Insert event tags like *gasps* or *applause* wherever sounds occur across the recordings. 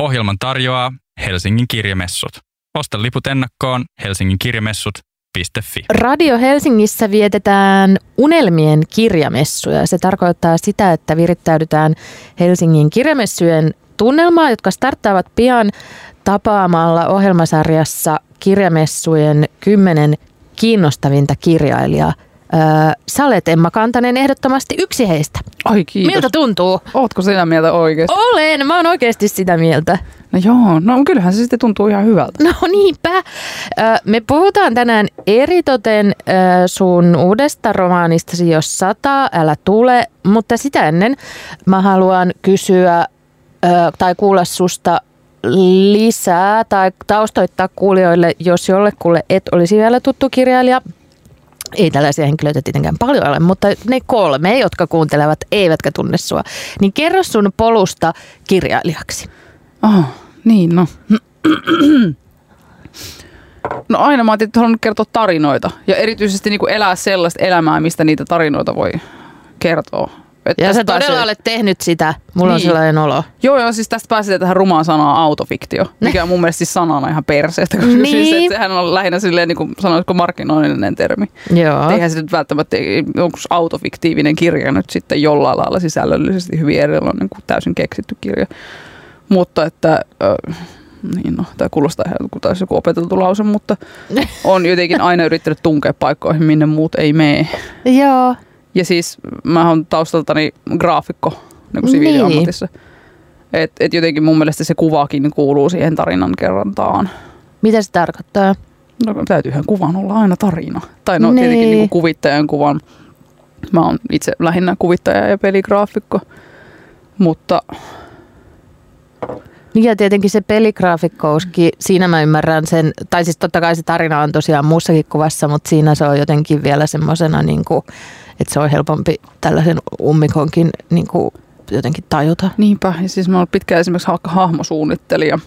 Ohjelman tarjoaa Helsingin kirjamessut. Osta liput ennakkoon Helsingin kirjamessut.fi. Radio Helsingissä vietetään unelmien kirjamessuja. Se tarkoittaa sitä, että virittäydytään Helsingin kirjamessujen tunnelmaa, jotka starttaavat pian tapaamalla ohjelmasarjassa kirjamessujen kymmenen kiinnostavinta kirjailijaa. Öö, sä olet Emma Kantanen ehdottomasti yksi heistä. Ai kiitos. Miltä tuntuu? Ootko sinä mieltä oikeasti? Olen, mä oon oikeasti sitä mieltä. No joo, no kyllähän se sitten tuntuu ihan hyvältä. No niinpä. Ö, Me puhutaan tänään eritoten ö, sun uudesta romaanistasi, jos sata, älä tule. Mutta sitä ennen mä haluan kysyä ö, tai kuulla susta lisää tai taustoittaa kuulijoille, jos jollekulle et olisi vielä tuttu kirjailija. Ei tällaisia henkilöitä tietenkään paljon ole, mutta ne kolme, jotka kuuntelevat, eivätkä tunne sua. Niin kerro sun polusta kirjailijaksi. Oh, niin no. No aina mä oon tietysti halunnut kertoa tarinoita ja erityisesti niin kuin elää sellaista elämää, mistä niitä tarinoita voi kertoa. Että Ja sä todella pääsee- olet tehnyt sitä. Mulla on Niin. sellainen olo. Joo, joo, siis tästä pääsee tähän rumaan sanaan autofiktio, mikä on mun mielestä siis sanana ihan perseestä, koska Niin. siis, että sehän on lähinnä silleen, niin kuin sanoisiko markkinoinnillinen termi. Joo. Eihän se nyt välttämättä, onko autofiktiivinen kirja nyt sitten jollain lailla sisällöllisesti hyvin erilainen kuin täysin keksitty kirja. Mutta että, ö, niin no, tämä kuulostaa ihan kuin taisi joku opeteltu lause, mutta *laughs* on jotenkin aina yrittänyt tunkea paikkoihin, minne muut ei mene. Joo. Ja siis mä oon taustaltani graafikko niin kuin siviiliammatissa. Et, et jotenkin mun mielestä se kuvakin kuuluu siihen tarinan kerrantaan. Mitä se tarkoittaa? No täytyyhän kuvan olla aina tarina. Tai no Niin. tietenkin niin kuin kuvittajan kuvan. Mä oon itse lähinnä kuvittaja ja peligraafikko. Mutta Niin ja tietenkin se peligraafikkouskin, siinä mä ymmärrän sen, tai siis totta kai se tarina on tosiaan muussakin kuvassa, mutta siinä se on jotenkin vielä semmoisena, niin kuin, että se on helpompi tällaisen ummikonkin niin kuin, jotenkin tajuta. niinpä, ja siis mä oon pitkään esimerkiksi ha- hahmosuunnittelija.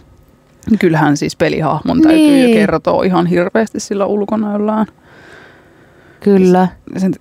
Kyllähän siis pelihahmon täytyy Niin. jo kertoa ihan hirveästi sillä ulkona jollain. Kyllä. sen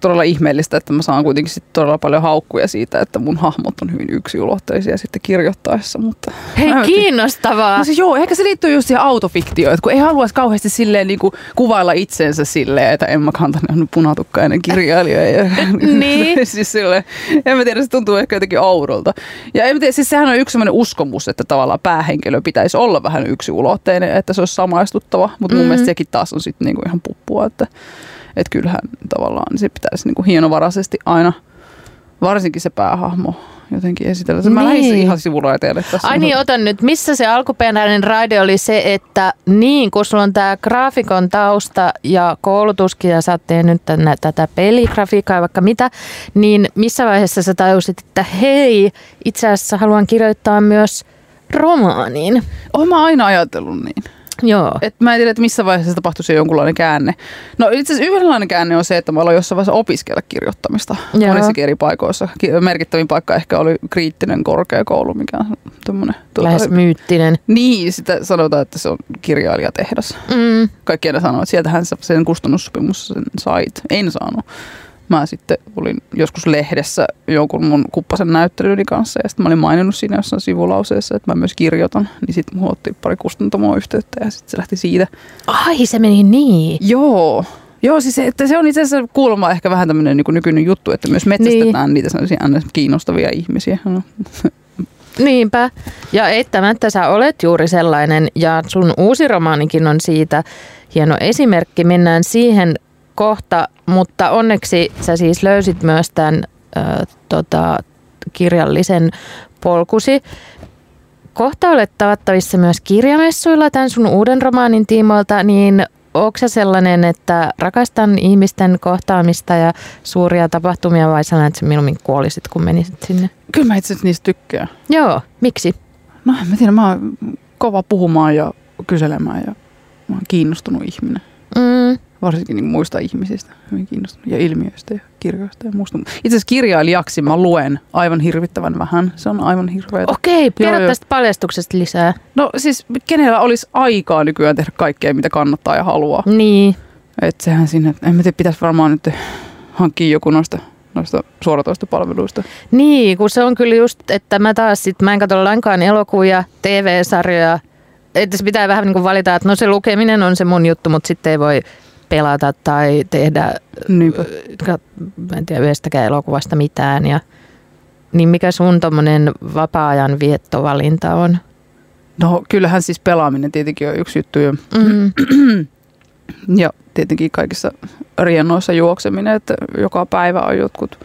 todella ihmeellistä, että mä saan kuitenkin sit todella paljon haukkuja siitä, että mun hahmot on hyvin yksiolehteisia sitten kirjoittaessa, mutta... Hei, *laughs* Mä- kiinnostavaa. No siis joo, ehkä se liittyy just siihen autofiktioon, että kun ei haluaisi kauheasti silleen niin kuin kuvailla itsensä silleen, että Emma Kantanen on punatukkainen kirjailija. Ja, *laughs* Niin. *laughs* siis silleen, en mä tiedä, se tuntuu ehkä jotenkin oudolta. Ja en mä tiedä, siis sehän on yksi sellainen uskomus, että tavallaan päähenkilö pitäisi olla vähän yksiulotteinen, että se olisi samaistuttava, mutta mun Mhm. mielestä sekin taas on sitten niinku ihan puppua, että että kyllähän tavallaan se pitäisi niinku hienovaraisesti aina, varsinkin se päähahmo jotenkin esitellä. Se Mä Niin. lähdin ihan sivuraiteelle tässä. Ai niin, otan nyt. Missä se alkuperäinen raide oli se, että niin, kun sulla on tämä graafikon tausta ja koulutuskin ja sä oot tehnyt tänne, tätä peligrafiikkaa ja vaikka mitä, niin missä vaiheessa sä tajusit, että hei, itse asiassa haluan kirjoittaa myös romaanin. Oon mä aina ajatellut niin. Joo. Et mä en tiedä, että missä vaiheessa tapahtui se jonkunlainen käänne. No itse asiassa yhdenlainen käänne on se, että mä aloin jossain vaiheessa opiskella kirjoittamista Joo. monissakin eri paikoissa. Ki- Merkittävin paikka ehkä oli kriittinen korkeakoulu, mikä on tämmöinen... Lähes myyttinen. Niin, sitä sanotaan, että se on kirjailijatehdas. Mm. Kaikki aina sanoo, että sieltähän sen kustannussopimus sen sait. En saanut. Mä sitten olin joskus lehdessä jonkun mun kuppasen näyttelyni kanssa ja sitten mä olin maininnut siinä jossain sivulauseessa, että mä myös kirjoitan. Niin sitten mulla otti pari kustantamoa yhteyttä ja sitten se lähti siitä. Ai, se meni niin. Joo. Joo, siis se, että se on itse asiassa kuulemma ehkä vähän tämmöinen niin nykyinen juttu, että myös metsästetään niin. niitä sellaisia kiinnostavia ihmisiä. No. *laughs* Niinpä. Ja eittämättä sä olet juuri sellainen, ja sun uusi romaanikin on siitä hieno esimerkki. Mennään siihen kohta, mutta onneksi sä siis löysit myös tämän ö, tota, kirjallisen polkusi. Kohta olet tavattavissa myös kirjamessuilla tämän sun uuden romaanin tiimoilta, niin onko sellainen, että rakastan ihmisten kohtaamista ja suuria tapahtumia vai sellainen, että mieluummin kuolisit, kun menisit sinne? Kyllä mä itse asiassa niistä tykkään. Joo, miksi? No mä tiedä, mä oon kova puhumaan ja kyselemään ja mä oon kiinnostunut ihminen. Mm, Varsinkin niin muista ihmisistä, hyvin kiinnostunut. Ja ilmiöistä ja kirjoista ja muusta. Itse asiassa kirjailijaksi mä luen aivan hirvittävän vähän. Se on aivan hirveetä. Okei, kerro tästä paljastuksesta lisää. No siis kenellä olisi aikaa nykyään tehdä kaikkea, mitä kannattaa ja haluaa. Niin, Että sehän sinne, en mä tiedä, pitäisi varmaan nyt hankkia joku noista noista suoratoistopalveluista. Niin, kun se on kyllä just, että mä taas sit, mä en katso lainkaan elokuvia, TV-sarjoja. Että se pitää vähän niin kuin valita, että no se lukeminen on se mun juttu, mutta sitten ei voi pelata tai tehdä, Niinpä. mä en tiedä yhdestäkään elokuvasta mitään. Ja, niin mikä sun tommonen vapaa-ajan viettovalinta on? No kyllähän siis pelaaminen tietenkin on yksi juttu ja, Mm. *clears throat* ja tietenkin kaikissa riennoissa juokseminen, että joka päivä on jotkut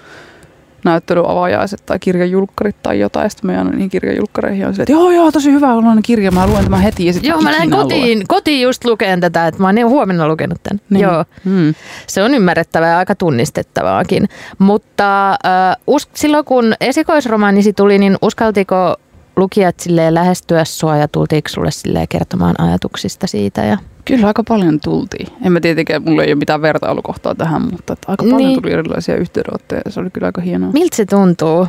näyttelyavajaiset tai kirjajulkkarit tai jotain. Sitten mä aina niihin kirjajulkkareihin ja on silleen, että joo joo, tosi hyvä on kirja, mä luen tämän heti. Ja sit Joo, mä lähden ikinä lue. kotiin, kotiin just lukeen tätä, että mä oon huomenna lukenut tämän. Niin. Joo. Hmm. Se on ymmärrettävää ja aika tunnistettavaakin. Mutta äh, us- silloin kun esikoisromaanisi tuli, niin uskaltiko lukijat silleen lähestyä sua ja tultiinko sulle silleen kertomaan ajatuksista siitä? Ja... Kyllä aika paljon tultiin. En mä tietenkään, mulla ei ole mitään vertailukohtaa tähän, mutta että aika paljon Niin. tuli erilaisia yhteydenottoja ja se oli kyllä aika hienoa. Miltä se tuntuu?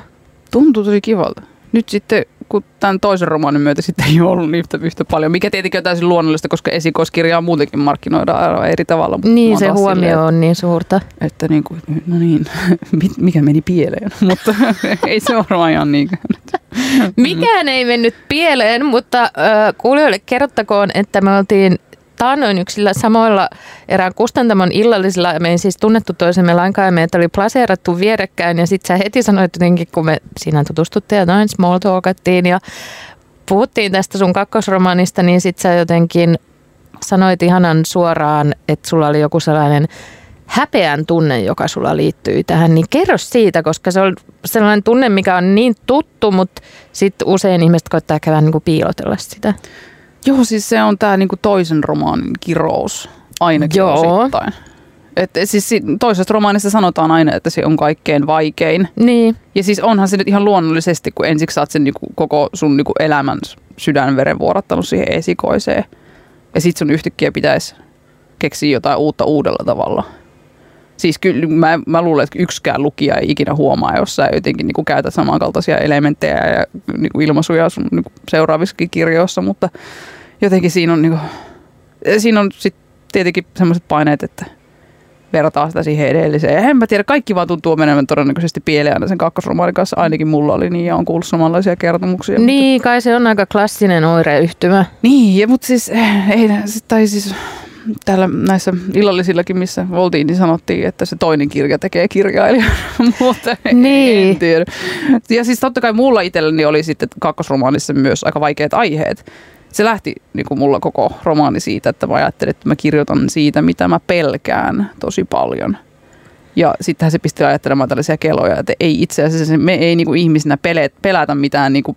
Tuntuu tosi kivalta. Nyt sitten, kun tämän toisen romaanin myötä sitten ei ollut niin yhtä, yhtä paljon, mikä tietenkin on täysin luonnollista, koska esikoiskirjaa muutenkin markkinoidaan eri tavalla. mutta Niin, se huomio silleen, on niin suurta. Että niin kuin, no niin, *laughs* mikä meni pieleen, *laughs* mutta *laughs* ei se varmaan ihan niin käynyt. Mikään ei mennyt pieleen, mutta äh, kuulijoille kerrottakoon, että me oltiin taannoin yksillä samoilla erään kustantamon illallisilla. Me ei siis tunnettu toisemme lainkaan ja meitä oli plaseerattu vierekkäin. Ja sitten sä heti sanoit jotenkin, kun me siinä tutustuttiin ja noin small talkattiin ja puhuttiin tästä sun kakkosromaanista, niin sit sä jotenkin sanoit ihanan suoraan, että sulla oli joku sellainen häpeän tunne, joka sulla liittyy tähän, niin kerro siitä, koska se on sellainen tunne, mikä on niin tuttu, mutta sitten usein ihmiset koittaa vähän niin kuin piilotella sitä. Joo, siis se on tämä niinku toisen romaanin kirous ainakin Joo. osittain. Et, siis si- toisesta romaanista sanotaan aina, että se on kaikkein vaikein. Niin, Ja siis onhan se nyt ihan luonnollisesti, kun ensiksi oot sen niinku koko sun niinku elämän sydänveren vuorattanut siihen esikoiseen. Ja sit sun yhtäkkiä pitäisi keksiä jotain uutta uudella tavalla. Siis kyllä mä, mä luulen, että yksikään lukija ei ikinä huomaa, jos sä jotenkin niinku käytät samankaltaisia elementtejä ja niinku ilmaisuja sun niinku seuraavissakin kirjoissa, mutta jotenkin siinä on, niinku, siinä on sit tietenkin sellaiset paineet, että vertaa sitä siihen edelliseen. Ja en mä tiedä, kaikki vaan tuntuu menevän todennäköisesti pieleen aina sen kakkosromaanin kanssa. Ainakin mulla oli niin ja on kuullut samanlaisia kertomuksia. niin kai se on aika klassinen oireyhtymä. Mutta, niin, ja, mutta siis, eh, ei, sit- tai siis täällä näissä illallisillakin, missä oltiin, niin sanottiin, että se toinen kirja tekee kirjailijan, *laughs* mutta Niin. en tiedä. Ja siis totta kai mulla itselläni oli sitten kakkosromaanissa myös aika vaikeat aiheet. Se lähti niin kuin mulla koko romaani siitä, että mä ajattelin, että mä kirjoitan siitä, mitä mä pelkään tosi paljon. Ja sittenhän se pisti ajattelemaan tällaisia keloja, että ei itse asiassa me ei niin kuin ihmisinä pele, pelätä mitään niin kuin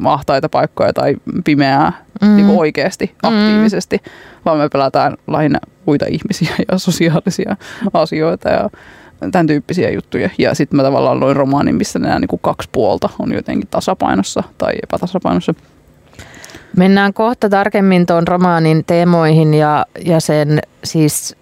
mahtaita paikkoja tai pimeää Mm. mm. niin kuin oikeasti, aktiivisesti, vaan me pelätään lähinnä muita ihmisiä *laughs* ja sosiaalisia asioita ja tämän tyyppisiä juttuja. Ja sitten mä tavallaan loin romaanin, missä nämä niin kuin kaksi puolta on jotenkin tasapainossa tai epätasapainossa. Mennään kohta tarkemmin tuon romaanin teemoihin ja, ja sen siis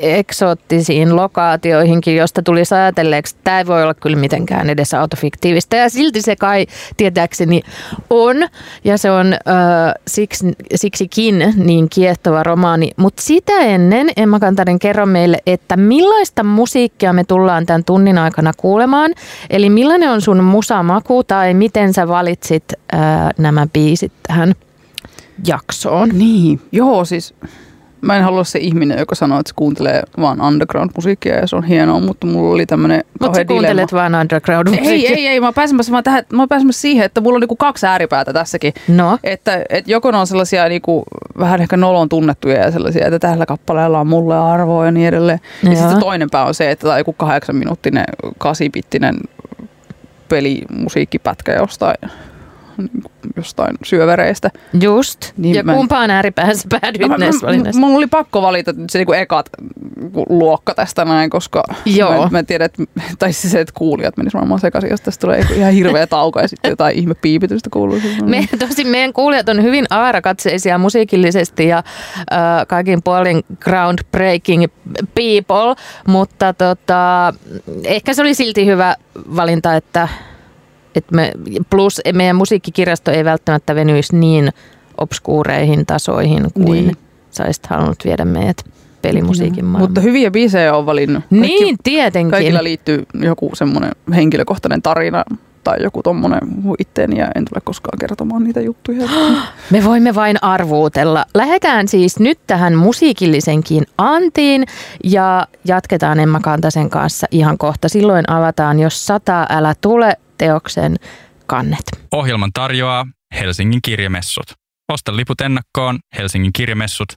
eksoottisiin lokaatioihinkin, josta tuli ajatelleeksi, että tämä ei voi olla kyllä mitenkään edes autofiktiivistä. Ja silti se kai tietääkseni on, ja se on äh, siksi, siksikin niin kiehtova romaani. Mutta sitä ennen Emma Kantanen kerro meille, että millaista musiikkia me tullaan tämän tunnin aikana kuulemaan. Eli millainen on sun musamaku tai miten sä valitsit äh, nämä biisit tähän jaksoon? Niin, joo siis mä en halua se ihminen, joka sanoo, että se kuuntelee vaan underground-musiikkia ja se on hienoa, mutta mulla oli tämmöinen Mutta sä kuuntelet vaan underground Ei, ei, ei, mä pääsemässä, vaan tähän, mä pääsemässä siihen, että mulla on niinku kaksi ääripäätä tässäkin. No, Että et joko ne on sellaisia niinku, vähän ehkä nolon tunnettuja ja sellaisia, että tällä kappaleella on mulle arvoa ja niin edelleen. Ja Joo. sitten toinen pää on se, että tämä on joku kahdeksan minuuttinen, kasipittinen pelimusiikkipätkä jostain, jostain syövereistä. just. Niin ja mä kumpaan ääripäähän sä päädyit No, mä- näissä valinnoissa? Mulla oli pakko valita se niinku ekat niinku luokka tästä näin, koska Joo. Mä, mä en tiedä, että, *laughs* tai siis se, että kuulijat menis varmaan sekaisin, jos tästä tulee ihan hirveä tauko ja sitten jotain ihme piipitystä kuuluu. Me, tosi meidän kuulijat on hyvin aarakatseisia musiikillisesti ja äh, kaikin puolin groundbreaking people, mutta tota, ehkä se oli silti hyvä valinta, että, että me, plus meidän musiikkikirjasto ei välttämättä venyisi niin obskuureihin tasoihin kuin niin. Sä olisit halunnut viedä meidät. pelimusiikin maailma. Mutta hyviä biisejä on valinnut. Kaikki, niin, tietenkin. Kaikilla liittyy joku semmoinen henkilökohtainen tarina tai joku tommonen itteeni ja en tule koskaan kertomaan niitä juttuja. *gasps* Me voimme vain arvuutella. Lähdetään siis nyt tähän musiikillisenkin antiin ja jatketaan Emma Kantasen kanssa ihan kohta. Silloin avataan Jos sata älä tule teoksen kannet. Ohjelman tarjoaa Helsingin kirjamessut. Osta liput ennakkoon Helsingin kirjamessut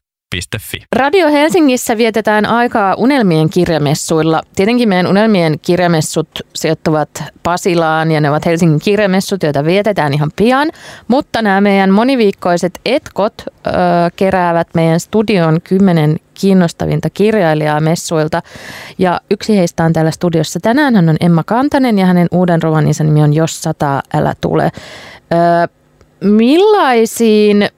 Fi. Radio Helsingissä vietetään aikaa unelmien kirjamessuilla. Tietenkin meidän unelmien kirjamessut sijoittuvat Pasilaan ja ne ovat Helsingin kirjamessut, joita vietetään ihan pian. Mutta nämä meidän moniviikkoiset etkot ö, keräävät meidän studion kymmenen kiinnostavinta kirjailijaa messuilta. Ja yksi heistä on täällä studiossa tänään. Hän on Emma Kantanen ja hänen uuden romaninsa nimi on Jos sataa, älä tule. Ö, millaisiin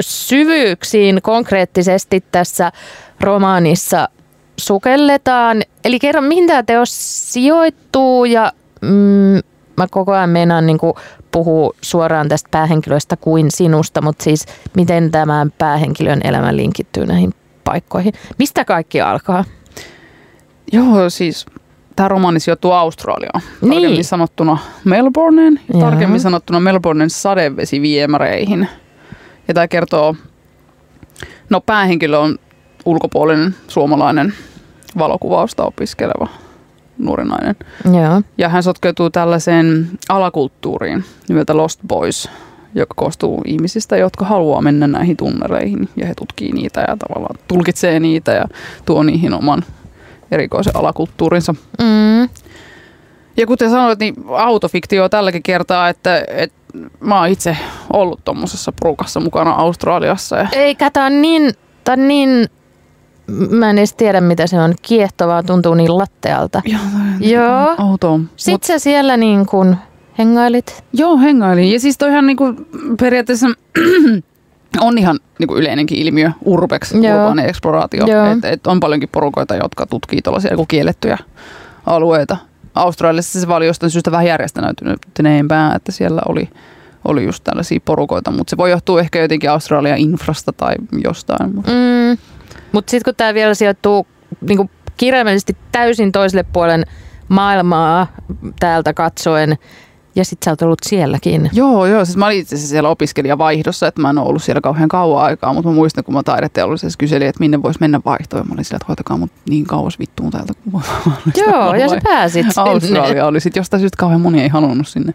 syvyyksiin konkreettisesti tässä romaanissa sukelletaan. Eli kerro, mihin tämä teos sijoittuu ja mm, mä koko ajan meinaan niin puhua suoraan tästä päähenkilöstä kuin sinusta, mutta siis miten tämä päähenkilön elämä linkittyy näihin paikkoihin. Mistä kaikki alkaa? Joo, siis tämä romaani sijoittuu Australiaan. Niin. Tarkemmin sanottuna Melbourneen ja tarkemmin sanottuna Melbournen sadevesiviemäreihin – ja tämä kertoo, no päähenkilö on ulkopuolinen suomalainen valokuvausta opiskeleva nuori nainen. Joo. Ja hän sotkeutuu tällaiseen alakulttuuriin nimeltä Lost Boys, joka koostuu ihmisistä, jotka haluaa mennä näihin tunnereihin ja he tutkii niitä ja tavallaan tulkitsee niitä ja tuo niihin oman erikoisen alakulttuurinsa. Mm. Ja kuten sanoit, niin autofiktio tälläkin kertaa, että, että mä oon itse ollut tuommoisessa porukassa mukana Australiassa. Ja... Eikä, tää on niin, tää on niin, mä en edes tiedä mitä se on, kiehtovaa, tuntuu niin lattealta. Joo. Joo. Outoa. Sitten Mut... sä siellä niin kuin hengailit? Joo, hengailin. Ja siis toihan niin kuin periaatteessa *clears throat* on ihan niin kuin yleinenkin ilmiö urbex, urbaani eksploraatio. Et, et on paljonkin porukoita, jotka tutkii tuollaisia niin kiellettyjä alueita Australiassa se oli jostain syystä vähän järjestäytyneempää, että siellä oli, oli just tällaisia porukoita, mutta se voi johtua ehkä jotenkin Australian infrasta tai jostain. Mutta mm. Mut sitten kun tämä vielä sijoittuu niin kirjaimellisesti täysin toiselle puolen maailmaa täältä katsoen, ja sitten sä oot ollut sielläkin. Joo, joo. Siis mä olin itse asiassa siellä opiskelijavaihdossa, että mä en ole ollut siellä kauhean kauan aikaa, mutta mä muistan, kun mä taideteollisessa kyselin, että minne voisi mennä vaihtoon. Mä olin siellä, että hoitakaa mut niin kauas vittuun täältä kuin Joo, ja sä pääsit sinne. Australia oli sitten jostain syystä kauhean moni ei halunnut sinne,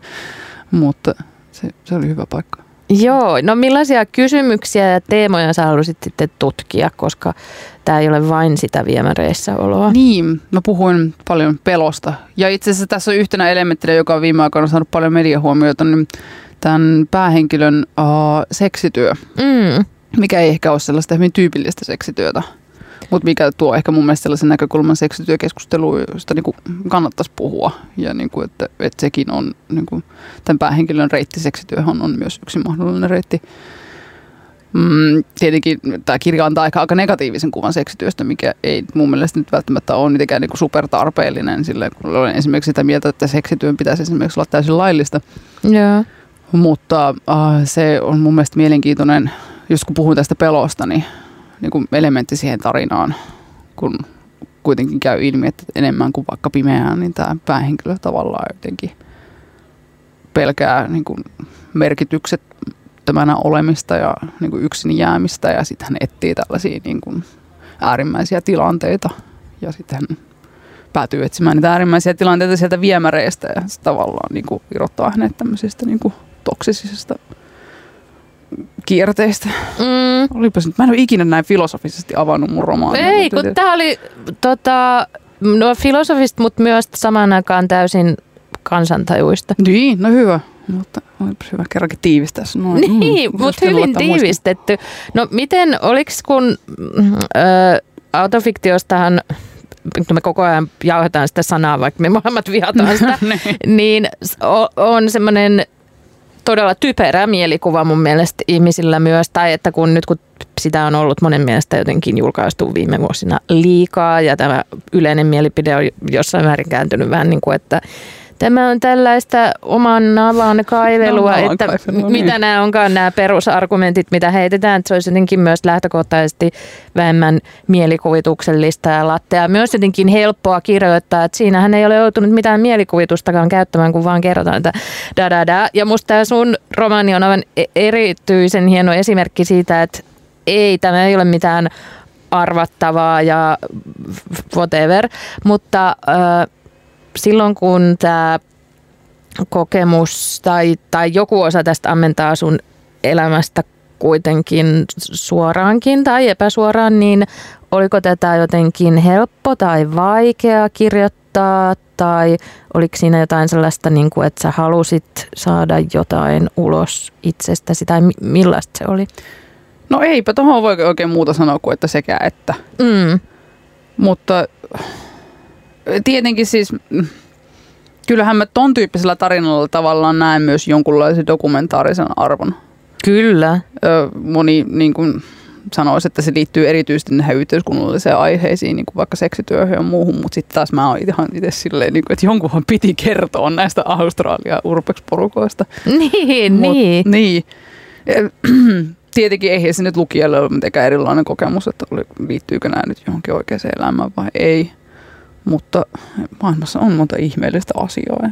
mutta se, se oli hyvä paikka. Joo, no millaisia kysymyksiä ja teemoja sä haluaisit sitten tutkia, koska tämä ei ole vain sitä viemäreissä oloa. Niin, mä puhuin paljon pelosta. Ja itse asiassa tässä on yhtenä elementtinä, joka on viime aikoina saanut paljon mediahuomiota, niin tämän päähenkilön uh, seksityö. Mm. Mikä ei ehkä ole sellaista hyvin tyypillistä seksityötä. Mutta mikä tuo ehkä mun mielestä sellaisen näkökulman seksityökeskusteluun, josta niin kannattaisi puhua. Ja niin kuin, että, että sekin on, niin kuin, tämän päähenkilön reitti seksityöhön on myös yksi mahdollinen reitti. Mm, tietenkin tämä kirja antaa aika, aika negatiivisen kuvan seksityöstä, mikä ei mun mielestä nyt välttämättä ole mitenkään niin supertarpeellinen. Sille, kun olen esimerkiksi sitä mieltä, että seksityön pitäisi esimerkiksi olla täysin laillista. Yeah. Mutta äh, se on mun mielestä mielenkiintoinen, jos kun puhun tästä pelosta, niin niin kuin elementti siihen tarinaan, kun kuitenkin käy ilmi, että enemmän kuin vaikka pimeään, niin tämä päähenkilö tavallaan jotenkin pelkää niin kuin merkityksettömänä olemista ja niin kuin yksin jäämistä ja sitten hän etsii tällaisia niin kuin äärimmäisiä tilanteita ja sitten hän päätyy etsimään niitä äärimmäisiä tilanteita sieltä viemäreistä ja se tavallaan niin kuin irrottaa hänet tämmöisistä niin kuin toksisista kierteistä. Mm. Olipas nyt, mä en ole ikinä näin filosofisesti avannut mun romaania. Ei, kun tää oli tota, no, filosofista, mutta myös samaan aikaan täysin kansantajuista. Niin, no hyvä. Mutta olipas hyvä kerrankin tiivistää se noin. Niin, mm, mutta hyvin tiivistetty. No miten, oliko kun äh, autofiktiostahan me koko ajan jauhetaan sitä sanaa, vaikka me molemmat vihataan *laughs* sitä, niin. niin on semmoinen todella typerä mielikuva mun mielestä ihmisillä myös, tai että kun nyt kun sitä on ollut monen mielestä jotenkin julkaistu viime vuosina liikaa ja tämä yleinen mielipide on jossain määrin kääntynyt vähän niin kuin, että Tämä on tällaista oman nalan *laughs* kaivelua, Nalan että kaivelua, mitä niin. nämä onkaan nämä perusargumentit, mitä heitetään. Että se olisi jotenkin myös lähtökohtaisesti vähemmän mielikuvituksellista ja lattea. Myös jotenkin helppoa kirjoittaa, että siinähän ei ole joutunut mitään mielikuvitustakaan käyttämään, kun vaan kerrotaan, että da da da. Ja musta tämä sun romaani on aivan e- erityisen hieno esimerkki siitä, että ei, tämä ei ole mitään arvattavaa ja whatever, mutta äh, silloin kun tämä kokemus tai, tai joku osa tästä ammentaa sun elämästä kuitenkin suoraankin tai epäsuoraan, niin oliko tätä jotenkin helppo tai vaikea kirjoittaa tai oliko siinä jotain sellaista, niin kuin, että sä halusit saada jotain ulos itsestäsi tai mi- millaista se oli? No eipä tuohon voi oikein muuta sanoa kuin että sekä että. Mm. Mutta tietenkin siis, kyllähän mä ton tyyppisellä tarinalla tavallaan näen myös jonkunlaisen dokumentaarisen arvon. Kyllä. Ö, moni niin kuin sanoisi, että se liittyy erityisesti näihin yhteiskunnallisiin aiheisiin, niin kuin vaikka seksityöhön ja muuhun, mutta sitten taas mä oon ihan itse silleen, niin kuin, että jonkunhan piti kertoa näistä Australia urbex-porukoista. Niin, Mut- niin. niin. *clears throat* Tietenkin ei se nyt lukijalle ole mitenkään erilainen kokemus, että oli, liittyykö nämä nyt johonkin oikeaan elämään vai ei. Mutta maailmassa on monta ihmeellistä asiaa.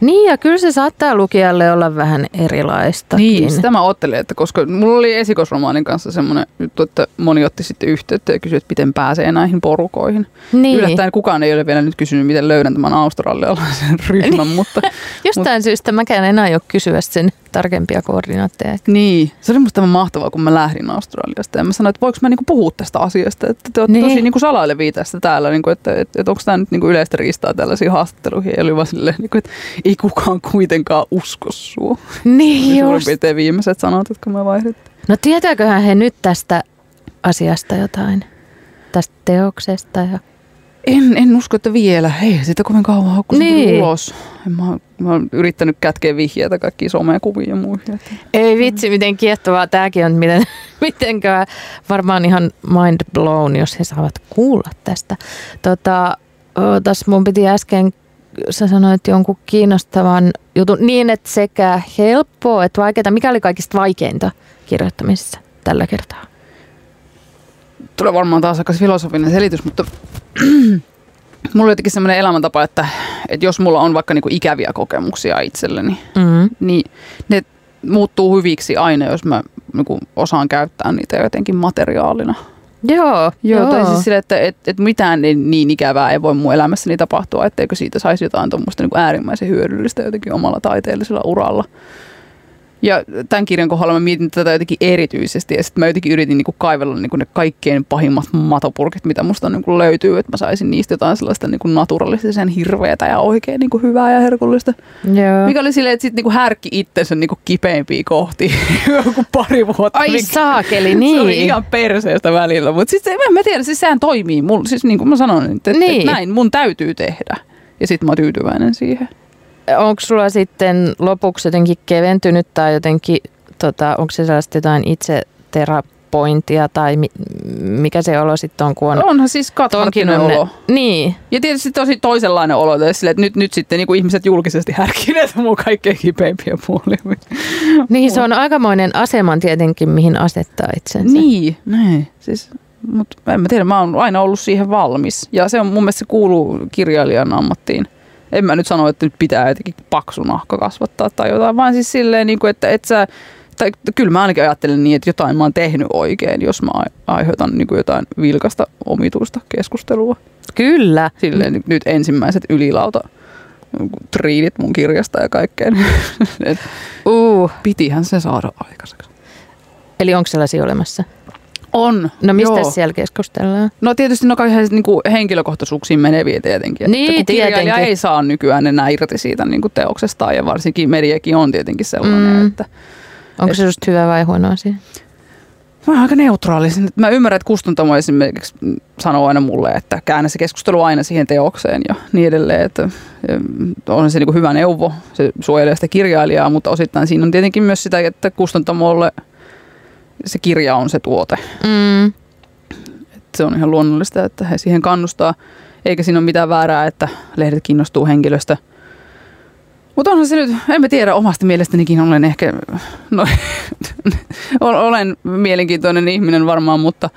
Niin ja kyllä se saattaa lukijalle olla vähän erilaistakin. Niin, sitä mä ajattelin, että koska mulla oli esikosromaanin kanssa semmoinen juttu, että moni otti sitten yhteyttä ja kysyi, että miten pääsee näihin porukoihin. niin. Yllättäen kukaan ei ole vielä nyt kysynyt, miten löydän tämän australialaisen *laughs* ryhmän, mutta Jostain syystä mäkään en aio kysyä sen tarkempia koordinaatteja. Niin, se oli musta mahtavaa, kun mä lähdin Australiasta. Ja mä sanoin, että voiko mä niinku puhua tästä asiasta, että te olette Niin. tosi niinku salailevia tästä täällä, niinku, että, että, että onko tämä nyt niinku yleistä riistaa tällaisiin haastatteluihin. Ja oli vaan silleen, niinku, että ei kukaan kuitenkaan usko sua. Niin Niin suurin just. piirtein viimeiset sanat, jotka mä vaihdettiin. No tietääköhän he nyt tästä asiasta jotain? Tästä teoksesta ja... En, en usko, että vielä. Ei sitä kovin kauan kun niin. ulos. En Mä, mä oon yrittänyt kätkeä vihjeitä kaikkiin somekuviin ja muihin. Ei vitsi, miten kiehtovaa tämäkin on. Miten, *laughs* mitenkään varmaan ihan mind blown, jos he saavat kuulla tästä. Tota, ootas, mun piti äsken, sä sanoit jonkun kiinnostavan jutun niin, että sekä helppoa että vaikeaa. Mikä oli kaikista vaikeinta kirjoittamisessa tällä kertaa? Tulee varmaan taas aika filosofinen selitys, mutta *clears throat* mulla on jotenkin semmoinen elämäntapa, että, että jos mulla on vaikka niinku ikäviä kokemuksia itselleni, Mm. niin ne muuttuu hyviksi aina, jos mä niinku osaan käyttää niitä jotenkin materiaalina. Joo, Joo, tai siis sille, että et, et mitään ei, niin ikävää ei voi mun elämässäni tapahtua, etteikö siitä saisi jotain tuommoista niin äärimmäisen hyödyllistä jotenkin omalla taiteellisella uralla. Ja tämän kirjan kohdalla mä mietin tätä jotenkin erityisesti ja sitten mä jotenkin yritin niinku kaivella niinku ne kaikkein pahimmat matopurkit, mitä musta niinku löytyy, että mä saisin niistä jotain sellaista niinku naturalistisen hirveätä ja oikein niinku hyvää ja herkullista. Joo. Mikä oli silleen, että sitten niinku härkki itsensä niinku kipeimpiä kohti *laughs* joku pari vuotta. Ai mikä- saakeli, *laughs* se oli niin. ihan perseestä välillä, mutta siis en mä tiedä, siis sehän toimii. Mulla, siis niin kuin mä sanoin, että, Niin. että näin mun täytyy tehdä. Ja sitten mä oon tyytyväinen siihen. Onko sulla sitten lopuksi jotenkin keventynyt tai jotenkin, tota, onko se sellaista jotain itseterapointia tai mi, mikä se olo sitten on, kun on Onhan siis katharttinen tonkin olo. Niin, Ja tietysti tosi toisenlainen olo, että sille, että nyt, nyt sitten niin kuin ihmiset julkisesti härkineet *laughs* mun kaikkein kipeimpiä puolia. niin se on aikamoinen aseman tietenkin, mihin asettaa itsensä. Niin, näin. Siis, mutta en mä tiedä, mä oon aina ollut siihen valmis. Ja se on mun mielestä se kuuluu kirjailijan ammattiin. En mä nyt sano, että nyt pitää jotenkin paksu nahka kasvattaa tai jotain, vaan siis silleen, niin kuin, että et sä, tai kyllä mä ainakin ajattelen niin, että jotain mä oon tehnyt oikein, jos mä ai- aiheutan niin kuin jotain vilkasta omituista keskustelua. Kyllä. Silleen nyt, nyt ensimmäiset ylilauta triidit mun kirjasta ja kaikkea. *laughs* Et Uh, pitihän se saada aikaiseksi. eli onko sellaisia olemassa? On. No mistä joo. siellä keskustellaan? No tietysti no kaikki niin kuin henkilökohtaisuuksiin meneviä tietenkin. Niin, että kun tietenkin. ei saa nykyään enää irti siitä niin kuin teoksestaan ja varsinkin mediakin on tietenkin sellainen, Mm. että Onko se just hyvä vai huono asia? mä oon aika neutraali. Mä ymmärrän, että kustantamo esimerkiksi sanoo aina mulle, että käännä se keskustelu aina siihen teokseen ja niin edelleen. Että on se niin kuin hyvä neuvo, se suojelee sitä kirjailijaa, mutta osittain siinä on tietenkin myös sitä, että kustantamolle se kirja on se tuote. Mm. se on ihan luonnollista, että he siihen kannustaa. Eikä siinä ole mitään väärää, että lehdet kiinnostuu henkilöstä. Mutta onhan se nyt, en mä tiedä, omasta mielestänikin olen ehkä, no, *laughs* olen mielenkiintoinen ihminen varmaan, mutta,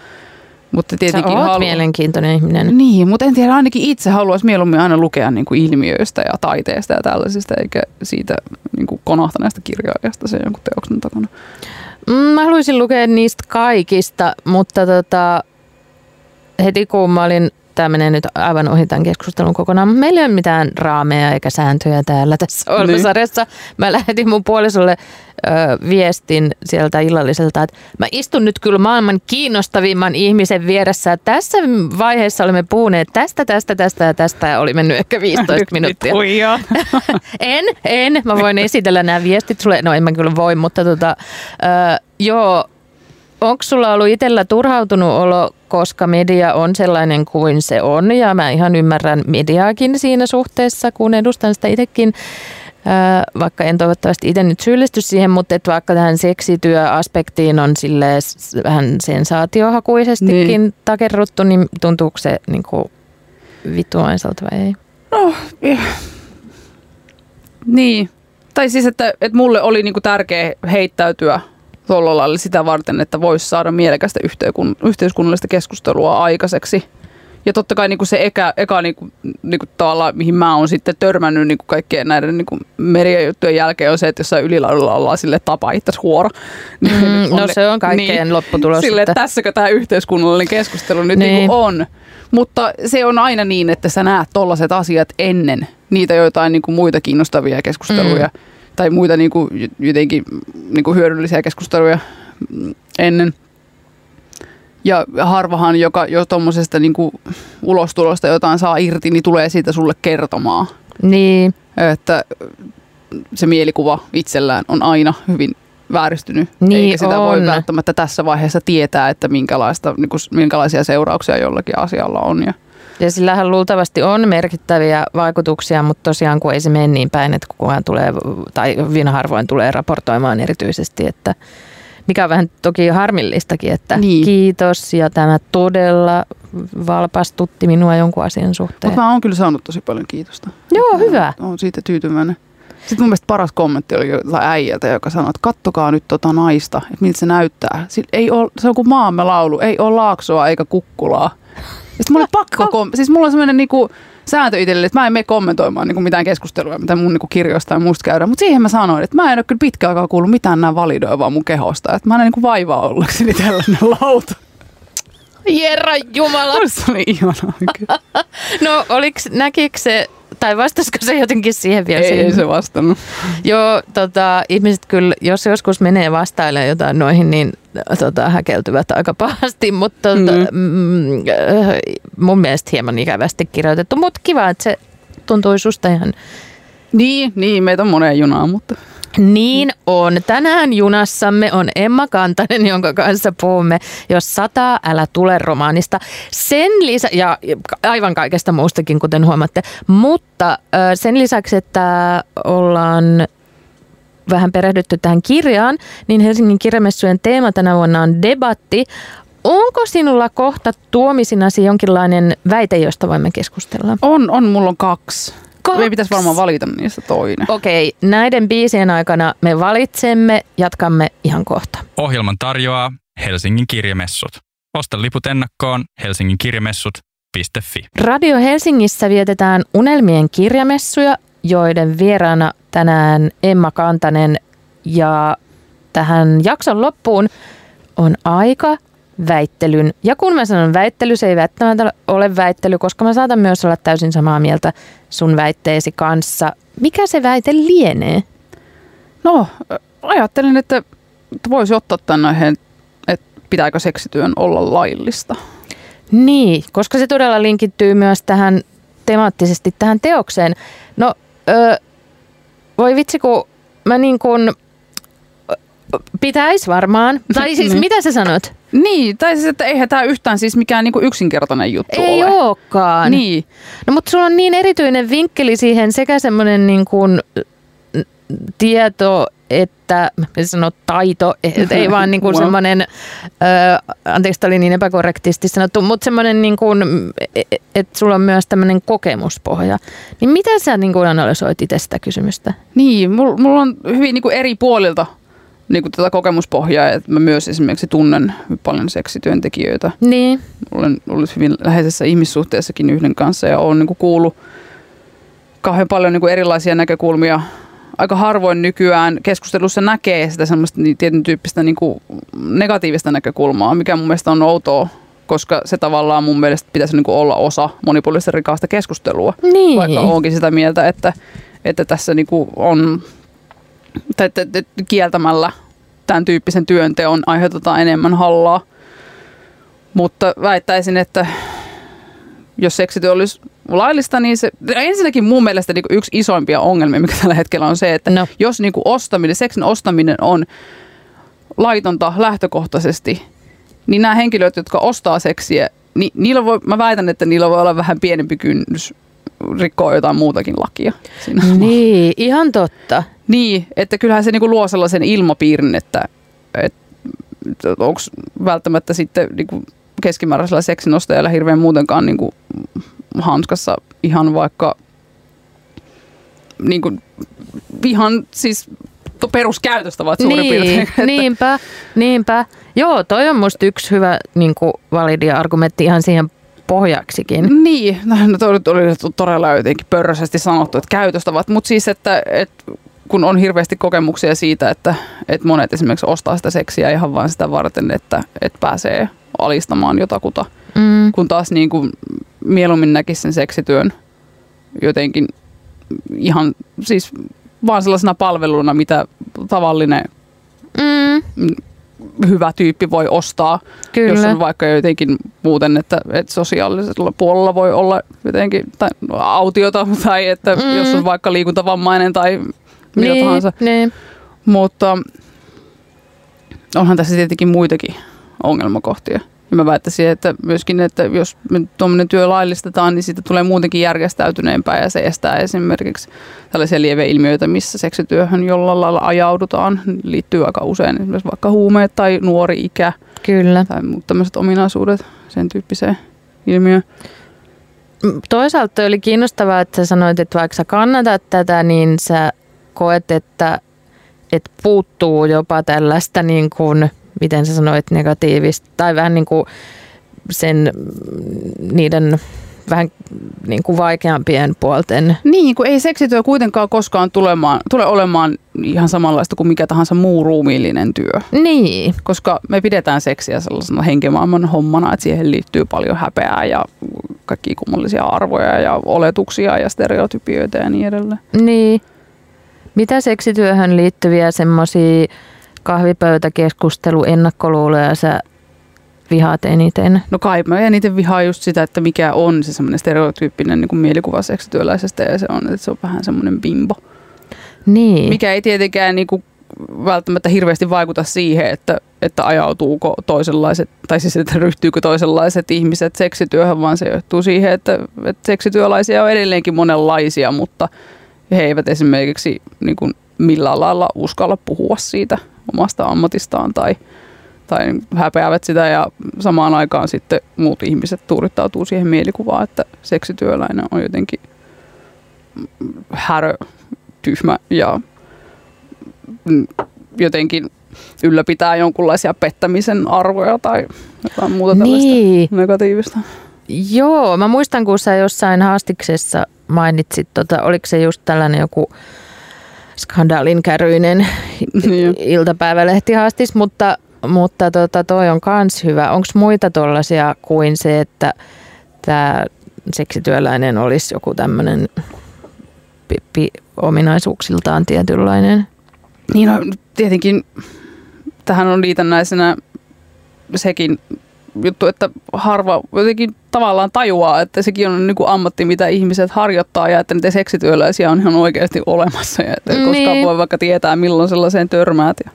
mutta tietenkin Sä halu- mielenkiintoinen ihminen. Niin, mutta en tiedä, ainakin itse haluaisi mieluummin aina lukea niin kuin ilmiöistä ja taiteesta ja tällaisista, eikä siitä niin kuin konahtaneesta kirjailijasta sen jonkun teoksen takana. Mm, Mä haluaisin lukea niistä kaikista, mutta tota, heti kun mä olin, tämä menee nyt aivan ohi tämän keskustelun kokonaan, mutta meillä ei ole mitään raameja eikä sääntöjä täällä tässä Niin. ohjelmasarjassa. Mä lähetin mun puolisolle ö, viestin sieltä illalliselta, että mä istun nyt kyllä maailman kiinnostavimman ihmisen vieressä. Tässä vaiheessa olemme puhuneet tästä, tästä, tästä ja tästä ja oli mennyt ehkä 15 minuuttia. Huijaa. *laughs* En, en. Mä voin esitellä nämä viestit sulle. No en mä kyllä voi, mutta tota, ö, joo. Onko sulla ollut itsellä turhautunut olo, koska media on sellainen kuin se on ja mä ihan ymmärrän mediaakin siinä suhteessa, kun edustan sitä itsekin, vaikka en toivottavasti itse nyt syyllisty siihen, mutta että vaikka tähän seksityöaspektiin on sille vähän sensaatiohakuisestikin niin. takerruttu, niin tuntuuko se niin kuin vittuaiselta vai ei? No, eh. niin. Tai siis, että, että mulle oli niinku tärkeä heittäytyä tuolla lailla sitä varten, että voisi saada mielekästä yhteiskunn- yhteiskunnallista keskustelua aikaiseksi. Ja totta kai niinku se eka, eka niinku, niinku tavallaan, mihin mä oon sitten törmännyt niinku kaikkien näiden niinku mediajuttujen jälkeen on se, että jossain ylilaudulla ollaan sille tapa itse huora. Mm, *laughs* no se on kaikkeen lopputulos. Sille, että tässäkö tämä yhteiskunnallinen keskustelu nyt Niin. niin. on. Mutta se on aina niin, että sä näet tollaiset asiat ennen niitä joitain niin kuin muita kiinnostavia keskusteluja mm. Tai muita niin kuin, jotenkin niin kuin hyödyllisiä keskusteluja ennen. Ja harvahan, joka jo tuommoisesta niin kuin ulostulosta jotain saa irti, niin tulee siitä sulle kertomaan. Niin, Että se mielikuva itsellään on aina hyvin vääristynyt, Niin eikä sitä voi on. välttämättä tässä vaiheessa tietää, että minkälaista, niin kuin, minkälaisia seurauksia jollakin asialla on. Ja, ja sillähän luultavasti on merkittäviä vaikutuksia, mutta tosiaan kun ei se mene niin päin, että kukaan tulee, tai hyvin harvoin tulee raportoimaan erityisesti, että mikä on vähän toki harmillistakin, että Niin. kiitos ja tämä todella valpastutti minua jonkun asian suhteen. mutta mä oon kyllä saanut tosi paljon kiitosta. Joo, hyvä. Oon siitä tyytyväinen. Sitten mun mielestä paras kommentti oli äijältä, joka sanoi, että kattokaa nyt tota naista, että miltä se näyttää. Sillä ei ole, se on kuin maamme laulu, ei ole laaksoa eikä kukkulaa. Sitten mulla oli pakko, kom- siis mulla on semmoinen niinku sääntö itselle, että mä en mene kommentoimaan niinku mitään keskustelua, mitä mun niinku kirjoista ja musta käydään. Mutta siihen mä sanoin, että mä en ole kyllä pitkään aikaa kuullut mitään nää validoivaa mun kehosta. Että mä en niinku vaivaa ollakseni tällainen *laughs* lauta. Herra Jumala. Se oli ihanaa. *laughs* No oliks, näkikö se, tai vastasiko se jotenkin siihen vielä? Ei, siihen? ei se vastannut. Joo, tota, ihmiset kyllä, jos joskus menee vastailemaan jotain noihin, niin tota, häkeltyvät aika pahasti, mutta tota, mm. Mm, äh, mun mielestä hieman ikävästi kirjoitettu, mutta kiva, että se tuntui susta ihan Niin, niin, meitä on moneen junaan, mutta niin on. Tänään junassamme on Emma Kantanen, jonka kanssa puhumme Jos sataa, älä tule romaanista. Sen lisä, ja aivan kaikesta muustakin, kuten huomaatte. Mutta sen lisäksi, että ollaan vähän perehdytty tähän kirjaan, niin Helsingin kirjamessujen teema tänä vuonna on debatti. Onko sinulla kohta tuomisinasi jonkinlainen väite, josta voimme keskustella? on, on, mulla on kaksi. Kaksi? Ei pitäisi varmaan valita niistä toinen. Okei, näiden biisien aikana me valitsemme, jatkamme ihan kohta. Ohjelman tarjoaa Helsingin kirjamessut. Osta liput ennakkoon helsinginkirjamessut.fi. Radio Helsingissä vietetään unelmien kirjamessuja, joiden vieraana tänään Emma Kantanen ja tähän jakson loppuun on aika väittelyn. Ja kun mä sanon väittely, se ei välttämättä ole väittely, koska mä saatan myös olla täysin samaa mieltä sun väitteesi kanssa. Mikä se väite lienee? No, ajattelin, että, voisi ottaa tämän aiheen, että pitääkö seksityön olla laillista. Niin, koska se todella linkittyy myös tähän temaattisesti tähän teokseen. No, ö, voi vitsi, kun mä niin kuin pitäisi varmaan. Tai siis *laughs* Niin. mitä sä sanot? Niin, tai siis, että eihän tämä yhtään siis mikään niinku yksinkertainen juttu Ei ole. olekaan. Niin, No mutta sulla on niin erityinen vinkkeli siihen sekä semmoinen niin kuin tieto että, sanoo, taito, et ei vaan *laughs* niin kuin semmoinen, anteeksi, oli niin epäkorrektisti sanottu, mutta semmoinen, niin kuin, että sulla on myös tämmöinen kokemuspohja. Niin miten sä niin kuin analysoit itse sitä kysymystä? Niin, mulla, mulla on hyvin niin kuin eri puolilta niin kuin tätä kokemuspohjaa, että mä myös esimerkiksi tunnen paljon seksityöntekijöitä. Niin, Olen ollut hyvin läheisessä ihmissuhteessakin yhden kanssa ja olen niin kuin kuullut kauhean paljon niin kuin erilaisia näkökulmia. Aika harvoin nykyään keskustelussa näkee sitä semmoista niin tietyn tyyppistä niin kuin negatiivista näkökulmaa, mikä mun mielestä on outoa, koska se tavallaan mun mielestä pitäisi niin kuin olla osa monipuolista rikaasta keskustelua. niin. Vaikka onkin sitä mieltä, että, että tässä niinku on, tai että kieltämällä tämän tyyppisen työnteon aiheutetaan enemmän hallaa. Mutta väittäisin, että jos seksityö olisi laillista, niin se, ensinnäkin mun mielestä niin yksi isoimpia ongelmia, mikä tällä hetkellä on se, että No. jos niin ostaminen, seksin ostaminen on laitonta lähtökohtaisesti, niin nämä henkilöt, jotka ostaa seksiä, niin niillä voi, mä väitän, että niillä voi olla vähän pienempi kynnys rikkoa jotain muutakin lakia. Siinä. Niin, ihan totta. Niin, että kyllähän se niinku luo sellaisen ilmapiirin, että, että onko välttämättä sitten niinku keskimääräisellä seksinostajalla hirveän muutenkaan niinku hanskassa ihan vaikka niinku, ihan siis peruskäytöstä ovat suurin niin, piirtein. Että- Niinpä, niinpä. Joo, toi on musta yksi hyvä niin kuin validi argumentti ihan siihen pohjaksikin. Niin, no toi nyt oli todella jotenkin pörröisesti sanottu, että käytöstavat, mutta siis, että, että kun on hirveästi kokemuksia siitä, että, että monet esimerkiksi ostaa sitä seksiä ihan vain sitä varten, että, että pääsee alistamaan jotakuta, Mm, kun taas niin kuin mieluummin näkisi sen seksityön jotenkin ihan siis vaan sellaisena palveluna, mitä tavallinen mm, hyvä tyyppi voi ostaa kyllä. Jos on vaikka jotenkin muuten, että, että sosiaalisella puolella voi olla jotenkin tai autiota *laughs* tai että Mm. jos on vaikka liikuntavammainen tai mitä niin, tahansa. Niin. Mutta onhan tässä tietenkin muitakin ongelmakohtia. Ja mä väittäisin, että myöskin, että jos me tuommoinen työ laillistetaan, niin siitä tulee muutenkin järjestäytyneempää ja se estää esimerkiksi tällaisia lieveilmiöitä, missä seksityöhön jollain lailla ajaudutaan. Liittyy aika usein esimerkiksi vaikka huumeet tai nuori ikä Kyllä. tai muut tämmöiset ominaisuudet sen tyyppiseen ilmiöön. Toisaalta toi oli kiinnostavaa, että sä sanoit, että vaikka sä kannatat tätä, niin sä koet, että, että puuttuu jopa tällaista niin kuin, miten sä sanoit, negatiivista, tai vähän niin kuin sen, niiden vähän niin kuin vaikeampien puolten. Niin, kun ei seksityö kuitenkaan koskaan tulemaan, tule olemaan ihan samanlaista kuin mikä tahansa muu ruumiillinen työ. Niin, Koska me pidetään seksiä sellaisena henkimaailman hommana, että siihen liittyy paljon häpeää ja kaikki kummallisia arvoja ja oletuksia ja stereotypioita ja niin edelleen. niin. Mitä seksityöhön liittyviä semmoisia kahvipöytäkeskustelu ennakkoluuloja sä vihaat eniten? No kai mä eniten vihaan just sitä, että mikä on se semmoinen stereotyyppinen niin kuin mielikuva seksityöläisestä ja se on, että se on vähän semmoinen bimbo. Niin. Mikä ei tietenkään niin kuin välttämättä hirveästi vaikuta siihen, että, että ajautuuko toisenlaiset, tai siis että ryhtyykö toisenlaiset ihmiset seksityöhön, vaan se johtuu siihen, että, että seksityöläisiä on edelleenkin monenlaisia, mutta he eivät esimerkiksi niin kuin millään lailla uskalla puhua siitä omasta ammatistaan tai, tai häpeävät sitä ja samaan aikaan sitten muut ihmiset tuurittautuu siihen mielikuvaan, että seksityöläinen on jotenkin härö, tyhmä ja jotenkin ylläpitää jonkunlaisia pettämisen arvoja tai jotain muuta tällaista Niin. negatiivista. Joo, mä muistan, kun sä jossain haastiksessa mainitsit, tota, oliko se just tällainen joku skandaalin käryinen Niin. iltapäivälehtihaastis, mutta, mutta tota, toi on kans hyvä. Onko muita tollasia kuin se, että tämä seksityöläinen olisi joku tämmöinen pippi ominaisuuksiltaan tietynlainen? Niin no, tietenkin tähän on liitännäisenä sekin juttu, että harva jotenkin tavallaan tajuaa, että sekin on niin kuin ammatti, mitä ihmiset harjoittaa ja että niitä seksityöläisiä on ihan oikeasti olemassa ja että ei koskaan Niin. voi vaikka tietää, milloin sellaiseen törmäät ja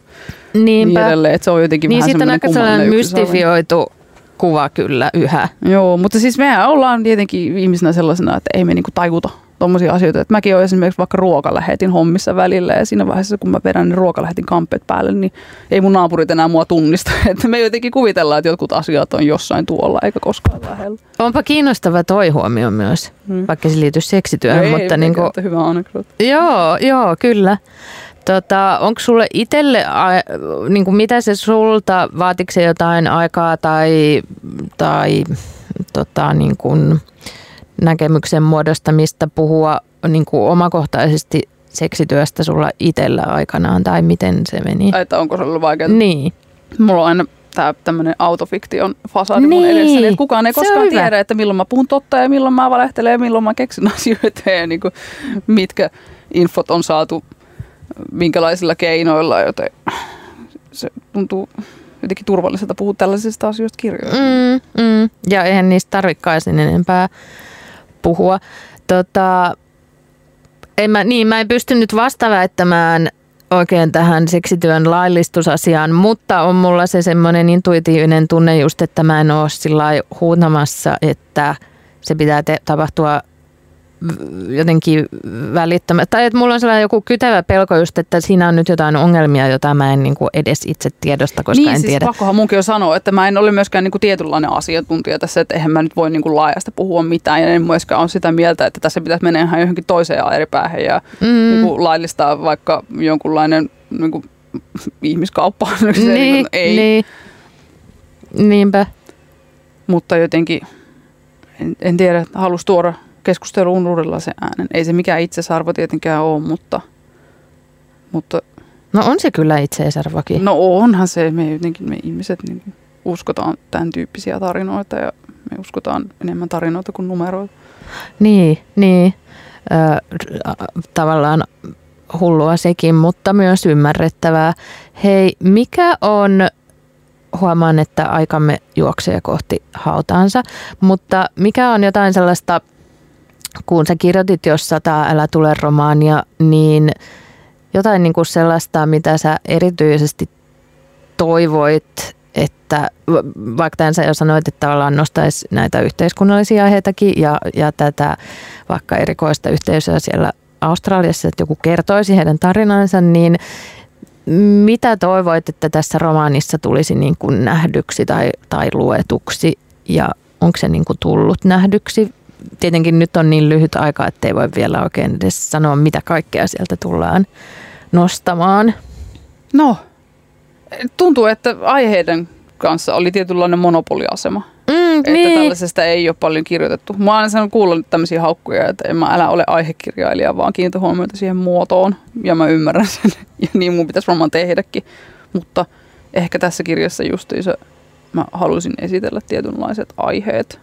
niin Niinpä. edelleen. Että se on jotenkin Niin vähän siitä on aika sellainen mystifioitu kuva kyllä yhä. Joo, mutta siis mehän ollaan tietenkin ihmisenä sellaisena, että ei me niinku tajuta tommosia asioita. Että mäkin olen esimerkiksi vaikka ruokalähetin hommissa välillä ja siinä vaiheessa, kun mä vedän ne ruokalähetin kamppeet päälle, niin ei mun naapurit enää mua tunnista. *laughs* Että me jotenkin kuvitellaan, että jotkut asiat on jossain tuolla eikä koskaan lähellä. Onpa kiinnostava toi huomio myös, hmm. vaikka se liittyy seksityöhön. ei, mutta ei, niin kuin, hyvä anekdootti. Joo, joo, kyllä. Tota, onko sulle itselle, niin kuin mitä se sulta, vaatiko se jotain aikaa tai, tai tota, niin kuin näkemyksen muodostamista puhua niin kuin omakohtaisesti seksityöstä sulla itsellä aikanaan tai miten se meni? Että onko se ollut vaikeaa? Niin. Mulla on aina tämä tämmöinen autofiktion fasadi niin. mun edessäni, että kukaan ei koskaan tiedä, että milloin mä puhun totta ja milloin mä valehtelen ja milloin mä keksin *laughs* asioita ja niin kuin, mitkä infot on saatu minkälaisilla keinoilla, joten se tuntuu jotenkin turvalliselta puhua tällaisista asioista kirjoissa. Mm, mm. Ja eihän niistä tarvikaan sen enempää puhua. Tota, en mä, niin, mä en pystynyt vastaväittämään oikein tähän seksityön laillistusasiaan, mutta on mulla se semmoinen intuitiivinen tunne just, että mä en ole sillä huutamassa, että se pitää te- tapahtua jotenkin välittämättä. Tai että mulla on sellainen joku kytevä pelko just, että siinä on nyt jotain ongelmia, jota mä en niin kuin edes itse tiedosta, koska niin, en siis tiedä. pakkohan munkin jo sanoa, että mä en ole myöskään niin kuin tietynlainen asiantuntija tässä, että eihän mä nyt voi niin kuin laajasta puhua mitään. Ja en myöskään ole sitä mieltä, että tässä pitäisi mennä ihan johonkin toiseen eri päähän ja mm. niin kuin laillistaa vaikka jonkunlainen niin kuin ihmiskauppa. *laughs* Niin, niin, ei. Niin. Niinpä. Mutta jotenkin, en, en tiedä, halusi tuoda keskusteluun uudenlaisen äänen. Ei se mikään itsesarvo tietenkään ole, mutta, mutta... No on se kyllä itseisarvokin. No onhan se. Me jotenkin me ihmiset niin uskotaan tämän tyyppisiä tarinoita ja me uskotaan enemmän tarinoita kuin numeroita. Niin, niin. Ö, tavallaan hullua sekin, mutta myös ymmärrettävää. Hei, mikä on huomaan, että aikamme juoksee kohti hautaansa, mutta mikä on jotain sellaista kun sä kirjoitit jos sataa älä tule romaania, niin jotain niin kuin sellaista, mitä sä erityisesti toivoit, että vaikka tämän sä jo sanoit, että tavallaan nostaisi näitä yhteiskunnallisia aiheitakin ja, ja tätä vaikka erikoista yhteisöä siellä Australiassa, että joku kertoisi heidän tarinansa, niin mitä toivoit, että tässä romaanissa tulisi niin kuin nähdyksi tai, tai luetuksi? Ja onko se niin kuin tullut nähdyksi tietenkin nyt on niin lyhyt aika, että ei voi vielä oikein edes sanoa, mitä kaikkea sieltä tullaan nostamaan. No, tuntuu, että aiheiden kanssa oli tietynlainen monopoliasema. Mm, että niin. tällaisesta ei ole paljon kirjoitettu. Mä oon aina kuullut tämmöisiä haukkuja, että en mä älä ole aihekirjailija, vaan kiinnitä huomiota siihen muotoon. Ja mä ymmärrän sen. *laughs* Ja niin mun pitäisi varmaan tehdäkin. Mutta ehkä tässä kirjassa justiinsa mä halusin esitellä tietynlaiset aiheet,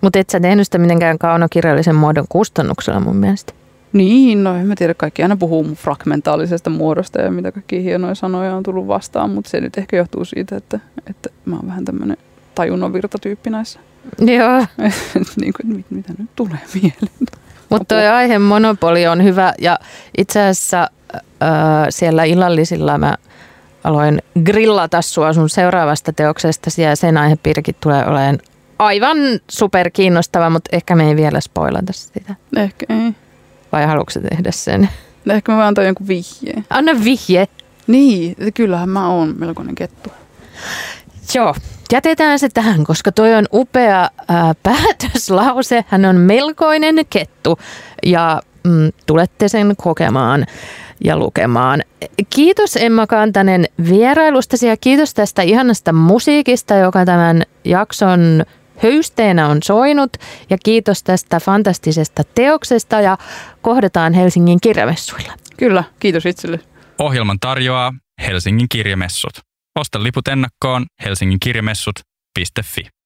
mutta et sä tehnyt sitä mitenkään kaunokirjallisen muodon kustannuksella mun mielestä. Niin, no en mä tiedä, kaikki aina puhuu fragmentaalisesta muodosta ja mitä kaikki hienoja sanoja on tullut vastaan, mutta se nyt ehkä johtuu siitä, että, että mä oon vähän tämmöinen tajunnonvirtatyyppi näissä. *laughs* Joo. *laughs* niin kuin, mit, mitä nyt tulee mieleen. Mutta tuo aihe monopoli on hyvä ja itse asiassa äh, siellä illallisilla mä aloin grillata sua sun seuraavasta teoksesta ja sen aihepiirikin tulee olemaan aivan super kiinnostava, mutta ehkä me ei vielä spoilata sitä. Ehkä ei. Vai haluatko tehdä sen? Ehkä mä voin antaa jonkun vihjeen. Anna vihje. Niin, kyllähän mä oon melkoinen kettu. Joo, jätetään se tähän, koska toi on upea ää, *laughs* päätöslause. Hän on melkoinen kettu ja mm, tulette sen kokemaan ja lukemaan. Kiitos Emma Kantanen vierailustasi ja kiitos tästä ihanasta musiikista, joka tämän jakson höysteenä on soinut ja kiitos tästä fantastisesta teoksesta ja kohdataan Helsingin kirjamessuilla. Kyllä, kiitos itselle. Ohjelman tarjoaa Helsingin kirjamessut. Osta liput ennakkoon helsinginkirjamessut.fi.